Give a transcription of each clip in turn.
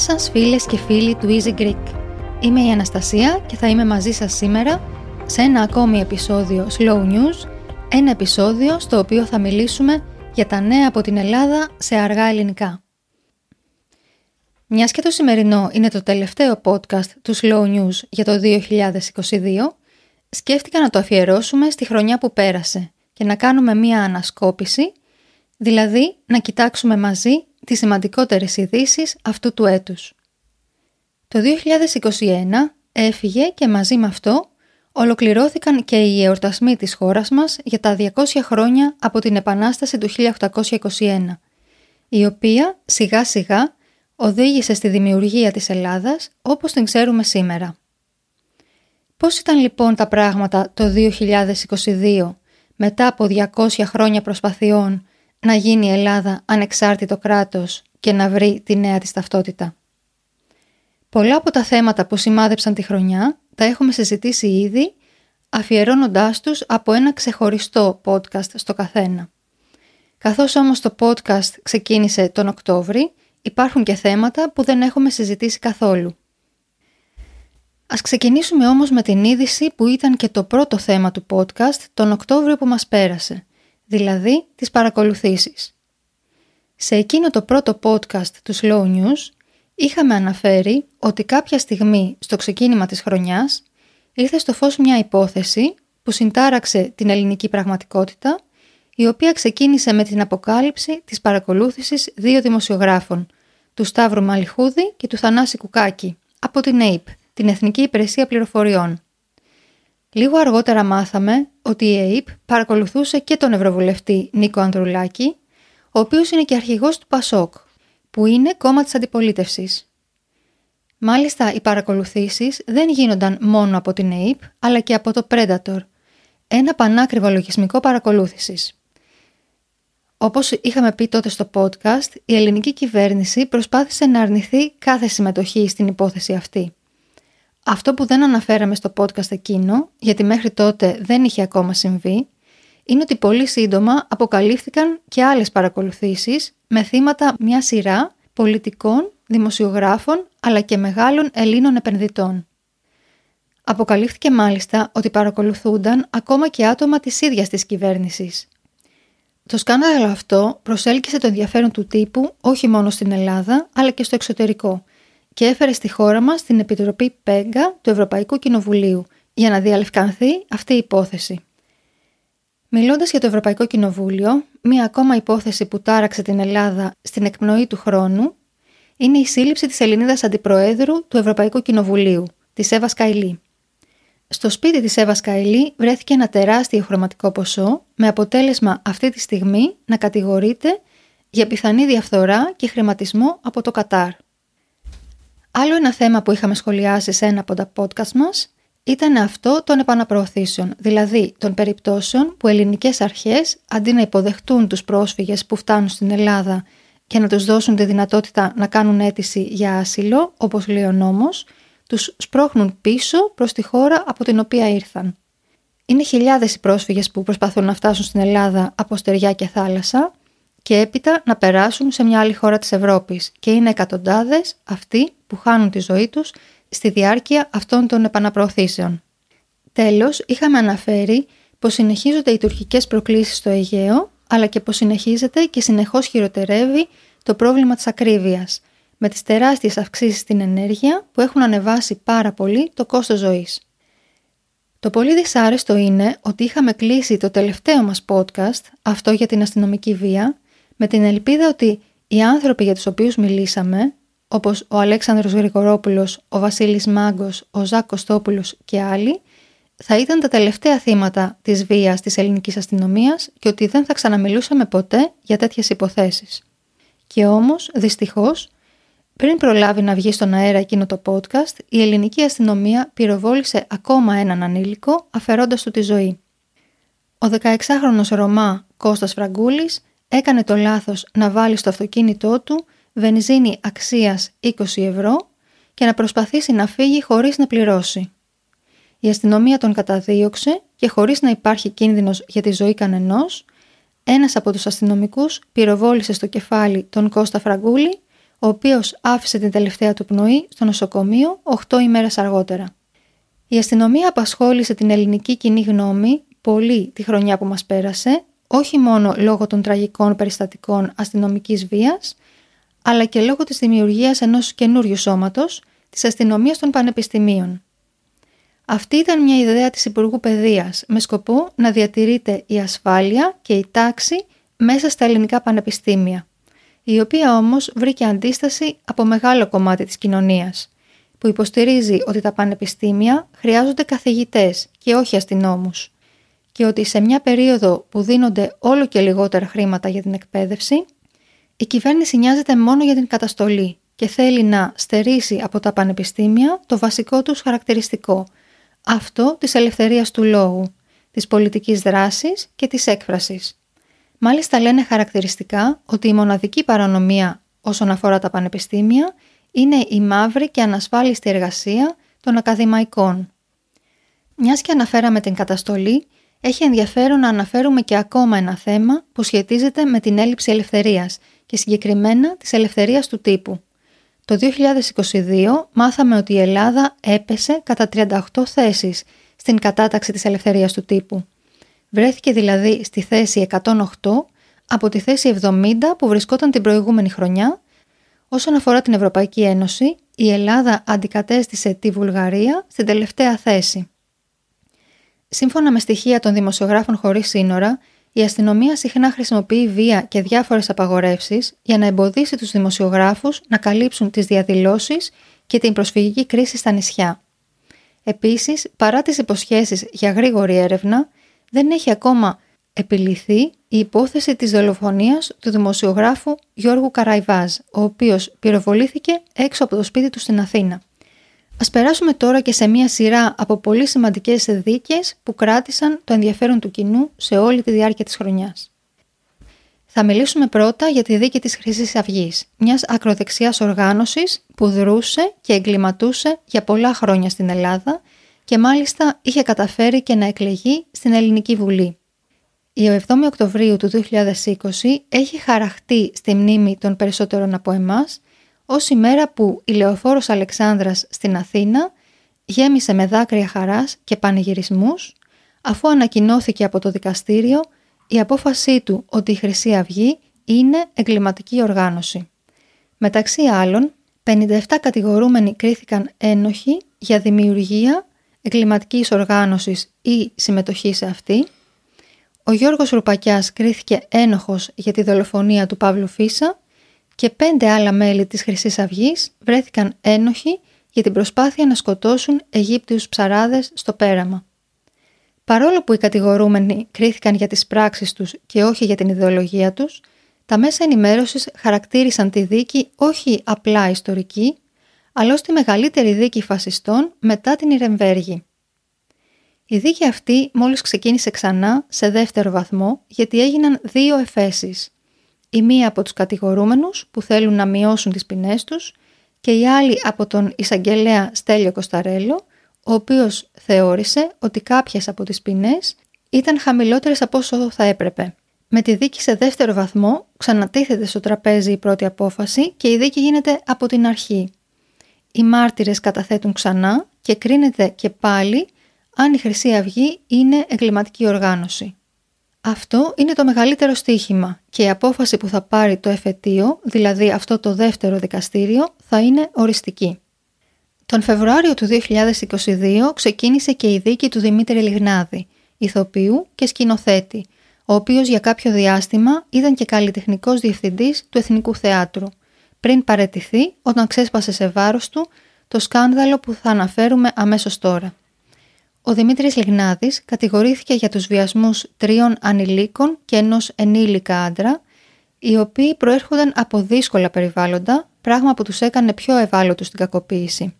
σας φίλες και φίλοι του Easy Greek. Είμαι η Αναστασία και θα είμαι μαζί σας σήμερα σε ένα ακόμη επεισόδιο Slow News, ένα επεισόδιο στο οποίο θα μιλήσουμε για τα νέα από την Ελλάδα σε αργά ελληνικά. Μιας και το σημερινό είναι το τελευταίο podcast του Slow News για το 2022, σκέφτηκα να το αφιερώσουμε στη χρονιά που πέρασε και να κάνουμε μία ανασκόπηση, δηλαδή να κοιτάξουμε μαζί τις σημαντικότερες ειδήσεις αυτού του έτους. Το 2021 έφυγε και μαζί με αυτό ολοκληρώθηκαν και οι εορτασμοί της χώρας μας για τα 200 χρόνια από την Επανάσταση του 1821, η οποία σιγά σιγά οδήγησε στη δημιουργία της Ελλάδας όπως την ξέρουμε σήμερα. Πώς ήταν λοιπόν τα πράγματα το 2022 μετά από 200 χρόνια προσπαθειών να γίνει η Ελλάδα ανεξάρτητο κράτος και να βρει τη νέα της ταυτότητα. Πολλά από τα θέματα που σημάδεψαν τη χρονιά τα έχουμε συζητήσει ήδη αφιερώνοντάς τους από ένα ξεχωριστό podcast στο καθένα. Καθώς όμως το podcast ξεκίνησε τον Οκτώβρη, υπάρχουν και θέματα που δεν έχουμε συζητήσει καθόλου. Ας ξεκινήσουμε όμως με την είδηση που ήταν και το πρώτο θέμα του podcast τον Οκτώβριο που μας πέρασε, δηλαδή τις παρακολουθήσεις. Σε εκείνο το πρώτο podcast του Slow News είχαμε αναφέρει ότι κάποια στιγμή στο ξεκίνημα της χρονιάς ήρθε στο φως μια υπόθεση που συντάραξε την ελληνική πραγματικότητα η οποία ξεκίνησε με την αποκάλυψη της παρακολούθησης δύο δημοσιογράφων, του Σταύρου Μαλιχούδη και του Θανάση Κουκάκη, από την ΑΕΠ, την Εθνική Υπηρεσία Πληροφοριών. Λίγο αργότερα μάθαμε ότι η ΑΕΠ παρακολουθούσε και τον Ευρωβουλευτή Νίκο Ανδρουλάκη, ο οποίος είναι και αρχηγός του ΠΑΣΟΚ, που είναι κόμμα της αντιπολίτευσης. Μάλιστα, οι παρακολουθήσεις δεν γίνονταν μόνο από την ΑΕΠ, αλλά και από το Predator, ένα πανάκριβο λογισμικό παρακολούθησης. Όπως είχαμε πει τότε στο podcast, η ελληνική κυβέρνηση προσπάθησε να αρνηθεί κάθε συμμετοχή στην υπόθεση αυτή. Αυτό που δεν αναφέραμε στο podcast εκείνο, γιατί μέχρι τότε δεν είχε ακόμα συμβεί, είναι ότι πολύ σύντομα αποκαλύφθηκαν και άλλες παρακολουθήσεις με θύματα μια σειρά πολιτικών, δημοσιογράφων αλλά και μεγάλων Ελλήνων επενδυτών. Αποκαλύφθηκε μάλιστα ότι παρακολουθούνταν ακόμα και άτομα της ίδιας της κυβέρνησης. Το σκάνδαλο αυτό προσέλκυσε το ενδιαφέρον του τύπου όχι μόνο στην Ελλάδα αλλά και στο εξωτερικό και έφερε στη χώρα μας την Επιτροπή ΠΕΓΚΑ του Ευρωπαϊκού Κοινοβουλίου για να διαλευκανθεί αυτή η υπόθεση. Μιλώντας για το Ευρωπαϊκό Κοινοβούλιο, μία ακόμα υπόθεση που τάραξε την Ελλάδα στην εκπνοή του χρόνου είναι η σύλληψη της Ελληνίδας Αντιπροέδρου του Ευρωπαϊκού Κοινοβουλίου, της Εύα Καηλή. Στο σπίτι της Εύα Καηλή βρέθηκε ένα τεράστιο χρωματικό ποσό με αποτέλεσμα αυτή τη στιγμή να κατηγορείται για πιθανή διαφθορά και χρηματισμό από το Κατάρ. Άλλο ένα θέμα που είχαμε σχολιάσει σε ένα από τα podcast μας ήταν αυτό των επαναπροωθήσεων, δηλαδή των περιπτώσεων που ελληνικές αρχές αντί να υποδεχτούν τους πρόσφυγες που φτάνουν στην Ελλάδα και να τους δώσουν τη δυνατότητα να κάνουν αίτηση για άσυλο, όπως λέει ο νόμος, τους σπρώχνουν πίσω προς τη χώρα από την οποία ήρθαν. Είναι χιλιάδες οι πρόσφυγες που προσπαθούν να φτάσουν στην Ελλάδα από στεριά και θάλασσα και έπειτα να περάσουν σε μια άλλη χώρα της Ευρώπης και είναι εκατοντάδες αυτοί που χάνουν τη ζωή τους στη διάρκεια αυτών των επαναπροωθήσεων. Τέλος, είχαμε αναφέρει πως συνεχίζονται οι τουρκικές προκλήσεις στο Αιγαίο, αλλά και πως συνεχίζεται και συνεχώς χειροτερεύει το πρόβλημα της ακρίβειας, με τις τεράστιες αυξήσεις στην ενέργεια που έχουν ανεβάσει πάρα πολύ το κόστος ζωής. Το πολύ δυσάρεστο είναι ότι είχαμε κλείσει το τελευταίο μας podcast, αυτό για την αστυνομική βία, με την ελπίδα ότι οι άνθρωποι για τους οποίους μιλήσαμε όπως ο Αλέξανδρος Γρηγορόπουλος, ο Βασίλης Μάγκος, ο Ζάκ Κωστόπουλος και άλλοι, θα ήταν τα τελευταία θύματα της βίας της ελληνικής αστυνομίας και ότι δεν θα ξαναμιλούσαμε ποτέ για τέτοιες υποθέσεις. Και όμως, δυστυχώς, πριν προλάβει να βγει στον αέρα εκείνο το podcast, η ελληνική αστυνομία πυροβόλησε ακόμα έναν ανήλικο, αφαιρώντας του τη ζωή. Ο 16χρονος Ρωμά Κώστας Φραγκούλης έκανε το λάθος να βάλει στο αυτοκίνητό του βενζίνη αξίας 20 ευρώ και να προσπαθήσει να φύγει χωρίς να πληρώσει. Η αστυνομία τον καταδίωξε και χωρίς να υπάρχει κίνδυνος για τη ζωή κανενός, ένας από τους αστυνομικούς πυροβόλησε στο κεφάλι τον Κώστα Φραγκούλη, ο οποίος άφησε την τελευταία του πνοή στο νοσοκομείο 8 ημέρες αργότερα. Η αστυνομία απασχόλησε την ελληνική κοινή γνώμη πολύ τη χρονιά που μας πέρασε, όχι μόνο λόγω των τραγικών περιστατικών αστυνομικής βίας, αλλά και λόγω της δημιουργίας ενός καινούριου σώματος, της αστυνομίας των πανεπιστημίων. Αυτή ήταν μια ιδέα της Υπουργού Παιδείας με σκοπό να διατηρείται η ασφάλεια και η τάξη μέσα στα ελληνικά πανεπιστήμια, η οποία όμως βρήκε αντίσταση από μεγάλο κομμάτι της κοινωνίας, που υποστηρίζει ότι τα πανεπιστήμια χρειάζονται καθηγητές και όχι αστυνόμους και ότι σε μια περίοδο που δίνονται όλο και λιγότερα χρήματα για την εκπαίδευση, η κυβέρνηση νοιάζεται μόνο για την καταστολή και θέλει να στερήσει από τα πανεπιστήμια το βασικό τους χαρακτηριστικό, αυτό της ελευθερίας του λόγου, της πολιτικής δράσης και της έκφρασης. Μάλιστα λένε χαρακτηριστικά ότι η μοναδική παρανομία όσον αφορά τα πανεπιστήμια είναι η μαύρη και ανασφάλιστη εργασία των ακαδημαϊκών. Μιας και αναφέραμε την καταστολή, έχει ενδιαφέρον να αναφέρουμε και ακόμα ένα θέμα που σχετίζεται με την έλλειψη ελευθερίας και συγκεκριμένα της ελευθερίας του τύπου. Το 2022 μάθαμε ότι η Ελλάδα έπεσε κατά 38 θέσεις στην κατάταξη της ελευθερίας του τύπου. Βρέθηκε δηλαδή στη θέση 108 από τη θέση 70 που βρισκόταν την προηγούμενη χρονιά. Όσον αφορά την Ευρωπαϊκή Ένωση, η Ελλάδα αντικατέστησε τη Βουλγαρία στην τελευταία θέση. Σύμφωνα με στοιχεία των δημοσιογράφων χωρίς σύνορα, η αστυνομία συχνά χρησιμοποιεί βία και διάφορες απαγορεύσεις για να εμποδίσει τους δημοσιογράφους να καλύψουν τις διαδηλώσεις και την προσφυγική κρίση στα νησιά. Επίσης, παρά τις υποσχέσεις για γρήγορη έρευνα, δεν έχει ακόμα επιληθεί η υπόθεση της δολοφονίας του δημοσιογράφου Γιώργου Καραϊβάζ, ο οποίος πυροβολήθηκε έξω από το σπίτι του στην Αθήνα. Ας περάσουμε τώρα και σε μια σειρά από πολύ σημαντικές δίκες που κράτησαν το ενδιαφέρον του κοινού σε όλη τη διάρκεια της χρονιάς. Θα μιλήσουμε πρώτα για τη δίκη της χρυσής αυγής, μιας ακροδεξιάς οργάνωσης που δρούσε και εγκληματούσε για πολλά χρόνια στην Ελλάδα και μάλιστα είχε καταφέρει και να εκλεγεί στην Ελληνική Βουλή. Η 7η Οκτωβρίου του 2020 έχει χαραχτεί στη μνήμη των περισσότερων από εμάς ως η μέρα που η Λεωφόρος Αλεξάνδρας στην Αθήνα γέμισε με δάκρυα χαράς και πανηγυρισμούς αφού ανακοινώθηκε από το δικαστήριο η απόφασή του ότι η Χρυσή Αυγή είναι εγκληματική οργάνωση. Μεταξύ άλλων, 57 κατηγορούμενοι κρίθηκαν ένοχοι για δημιουργία εγκληματικής οργάνωσης ή συμμετοχή σε αυτή. Ο Γιώργος Ρουπακιάς κρίθηκε ένοχος για τη δολοφονία του Παύλου Φίσα και πέντε άλλα μέλη της χρυσής αυγής βρέθηκαν ένοχοι για την προσπάθεια να σκοτώσουν Αιγύπτιους ψαράδες στο πέραμα. Παρόλο που οι κατηγορούμενοι κρίθηκαν για τις πράξεις τους και όχι για την ιδεολογία τους, τα μέσα ενημέρωσης χαρακτήρισαν τη δίκη όχι απλά ιστορική, αλλά ως τη μεγαλύτερη δίκη φασιστών μετά την Ιρεμβέργη. Η δίκη αυτή μόλις ξεκίνησε ξανά σε δεύτερο βαθμό γιατί έγιναν δύο εφέσεις – η μία από τους κατηγορούμενους που θέλουν να μειώσουν τις ποινές τους και η άλλη από τον εισαγγελέα Στέλιο Κοσταρέλο, ο οποίος θεώρησε ότι κάποιες από τις ποινές ήταν χαμηλότερες από όσο θα έπρεπε. Με τη δίκη σε δεύτερο βαθμό ξανατίθεται στο τραπέζι η πρώτη απόφαση και η δίκη γίνεται από την αρχή. Οι μάρτυρες καταθέτουν ξανά και κρίνεται και πάλι αν η Χρυσή Αυγή είναι εγκληματική οργάνωση. Αυτό είναι το μεγαλύτερο στίχημα και η απόφαση που θα πάρει το εφετείο, δηλαδή αυτό το δεύτερο δικαστήριο, θα είναι οριστική. Τον Φεβρουάριο του 2022 ξεκίνησε και η δίκη του Δημήτρη Λιγνάδη, ηθοποιού και σκηνοθέτη, ο οποίος για κάποιο διάστημα ήταν και καλλιτεχνικός διευθυντής του Εθνικού Θεάτρου, πριν παρετηθεί όταν ξέσπασε σε βάρος του το σκάνδαλο που θα αναφέρουμε αμέσως τώρα. Ο Δημήτρης Λιγνάδης κατηγορήθηκε για τους βιασμούς τριών ανηλίκων και ενός ενήλικα άντρα, οι οποίοι προέρχονταν από δύσκολα περιβάλλοντα, πράγμα που τους έκανε πιο ευάλωτους στην κακοποίηση.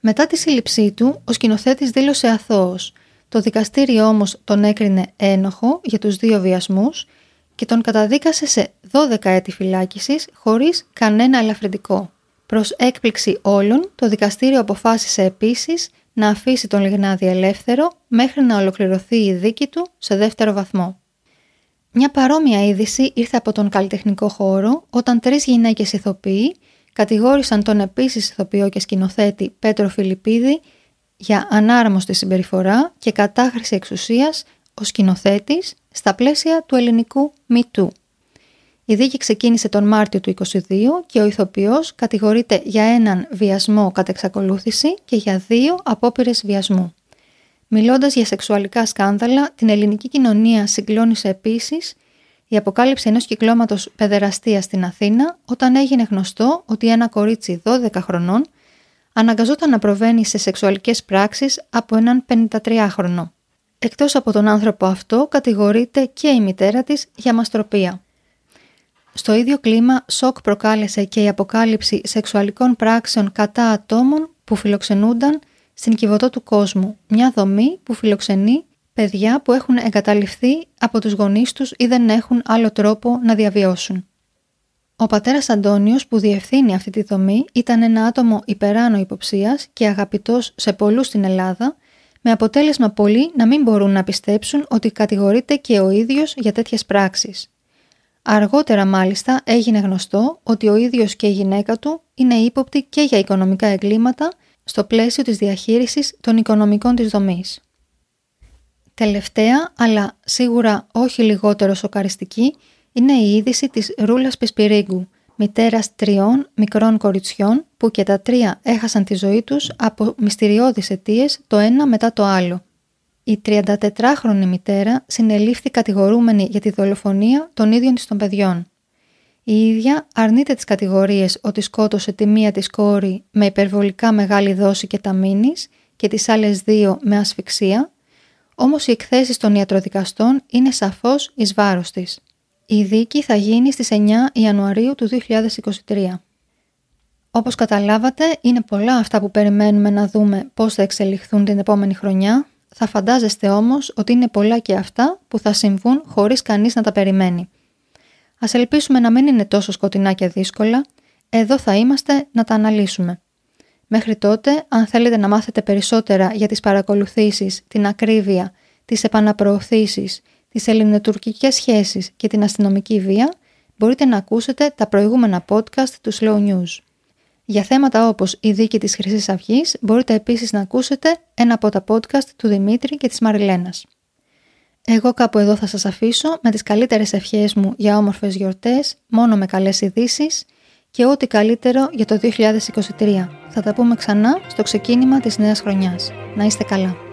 Μετά τη σύλληψή του, ο σκηνοθέτης δήλωσε αθώος. Το δικαστήριο όμως τον έκρινε ένοχο για τους δύο βιασμούς και τον καταδίκασε σε 12 έτη φυλάκισης χωρίς κανένα ελαφρυντικό. Προς έκπληξη όλων, το δικαστήριο αποφάσισε επίσης να αφήσει τον Λιγνάδη ελεύθερο μέχρι να ολοκληρωθεί η δίκη του σε δεύτερο βαθμό. Μια παρόμοια είδηση ήρθε από τον καλλιτεχνικό χώρο όταν τρεις γυναίκες ηθοποιοί κατηγόρησαν τον επίσης ηθοποιό και σκηνοθέτη Πέτρο Φιλιππίδη για ανάρμοστη συμπεριφορά και κατάχρηση εξουσίας ο σκηνοθέτης στα πλαίσια του ελληνικού ΜΙΤΟΥ. Η δίκη ξεκίνησε τον Μάρτιο του 2022 και ο ηθοποιός κατηγορείται για έναν βιασμό κατά εξακολούθηση και για δύο απόπειρες βιασμού. Μιλώντας για σεξουαλικά σκάνδαλα, την ελληνική κοινωνία συγκλώνησε επίσης η αποκάλυψη ενός κυκλώματος παιδεραστίας στην Αθήνα όταν έγινε γνωστό ότι ένα κορίτσι 12 χρονών αναγκαζόταν να προβαίνει σε σεξουαλικές πράξεις από έναν 53χρονο. Εκτός από τον άνθρωπο αυτό κατηγορείται και η μητέρα της για μαστροπία. Στο ίδιο κλίμα σοκ προκάλεσε και η αποκάλυψη σεξουαλικών πράξεων κατά ατόμων που φιλοξενούνταν στην κυβωτό του κόσμου, μια δομή που φιλοξενεί παιδιά που έχουν εγκαταλειφθεί από τους γονείς τους ή δεν έχουν άλλο τρόπο να διαβιώσουν. Ο πατέρας Αντώνιος που διευθύνει αυτή τη δομή ήταν ένα άτομο υπεράνω υποψίας και αγαπητός σε πολλούς στην Ελλάδα, με αποτέλεσμα πολλοί να μην μπορούν να πιστέψουν ότι κατηγορείται και ο ίδιος για τέτοιες πράξεις. Αργότερα μάλιστα έγινε γνωστό ότι ο ίδιος και η γυναίκα του είναι ύποπτοι και για οικονομικά εγκλήματα στο πλαίσιο της διαχείρισης των οικονομικών της δομής. Τελευταία, αλλά σίγουρα όχι λιγότερο σοκαριστική, είναι η είδηση της Ρούλας Πισπυρίγκου, μητέρας τριών μικρών κοριτσιών που και τα τρία έχασαν τη ζωή τους από μυστηριώδεις αιτίες το ένα μετά το άλλο. Η 34χρονη μητέρα συνελήφθη κατηγορούμενη για τη δολοφονία των ίδιων της των παιδιών. Η ίδια αρνείται τις κατηγορίες ότι σκότωσε τη μία της κόρη με υπερβολικά μεγάλη δόση και ταμίνης και τις άλλες δύο με ασφυξία, όμως οι εκθέσεις των ιατροδικαστών είναι σαφώς εις βάρος της. Η δίκη θα γίνει στις 9 Ιανουαρίου του 2023. Όπως καταλάβατε, είναι πολλά αυτά που περιμένουμε να δούμε πώς θα εξελιχθούν την επόμενη χρονιά, θα φαντάζεστε όμως ότι είναι πολλά και αυτά που θα συμβούν χωρίς κανείς να τα περιμένει. Ας ελπίσουμε να μην είναι τόσο σκοτεινά και δύσκολα, εδώ θα είμαστε να τα αναλύσουμε. Μέχρι τότε, αν θέλετε να μάθετε περισσότερα για τις παρακολουθήσεις, την ακρίβεια, τις επαναπροωθήσεις, τις ελληνοτουρκικές σχέσεις και την αστυνομική βία, μπορείτε να ακούσετε τα προηγούμενα podcast του Slow News. Για θέματα όπως η δίκη της χρυσής αυγής μπορείτε επίσης να ακούσετε ένα από τα podcast του Δημήτρη και της Μαριλένας. Εγώ κάπου εδώ θα σας αφήσω με τις καλύτερες ευχές μου για όμορφες γιορτές, μόνο με καλές ειδήσει και ό,τι καλύτερο για το 2023. Θα τα πούμε ξανά στο ξεκίνημα της νέας χρονιάς. Να είστε καλά.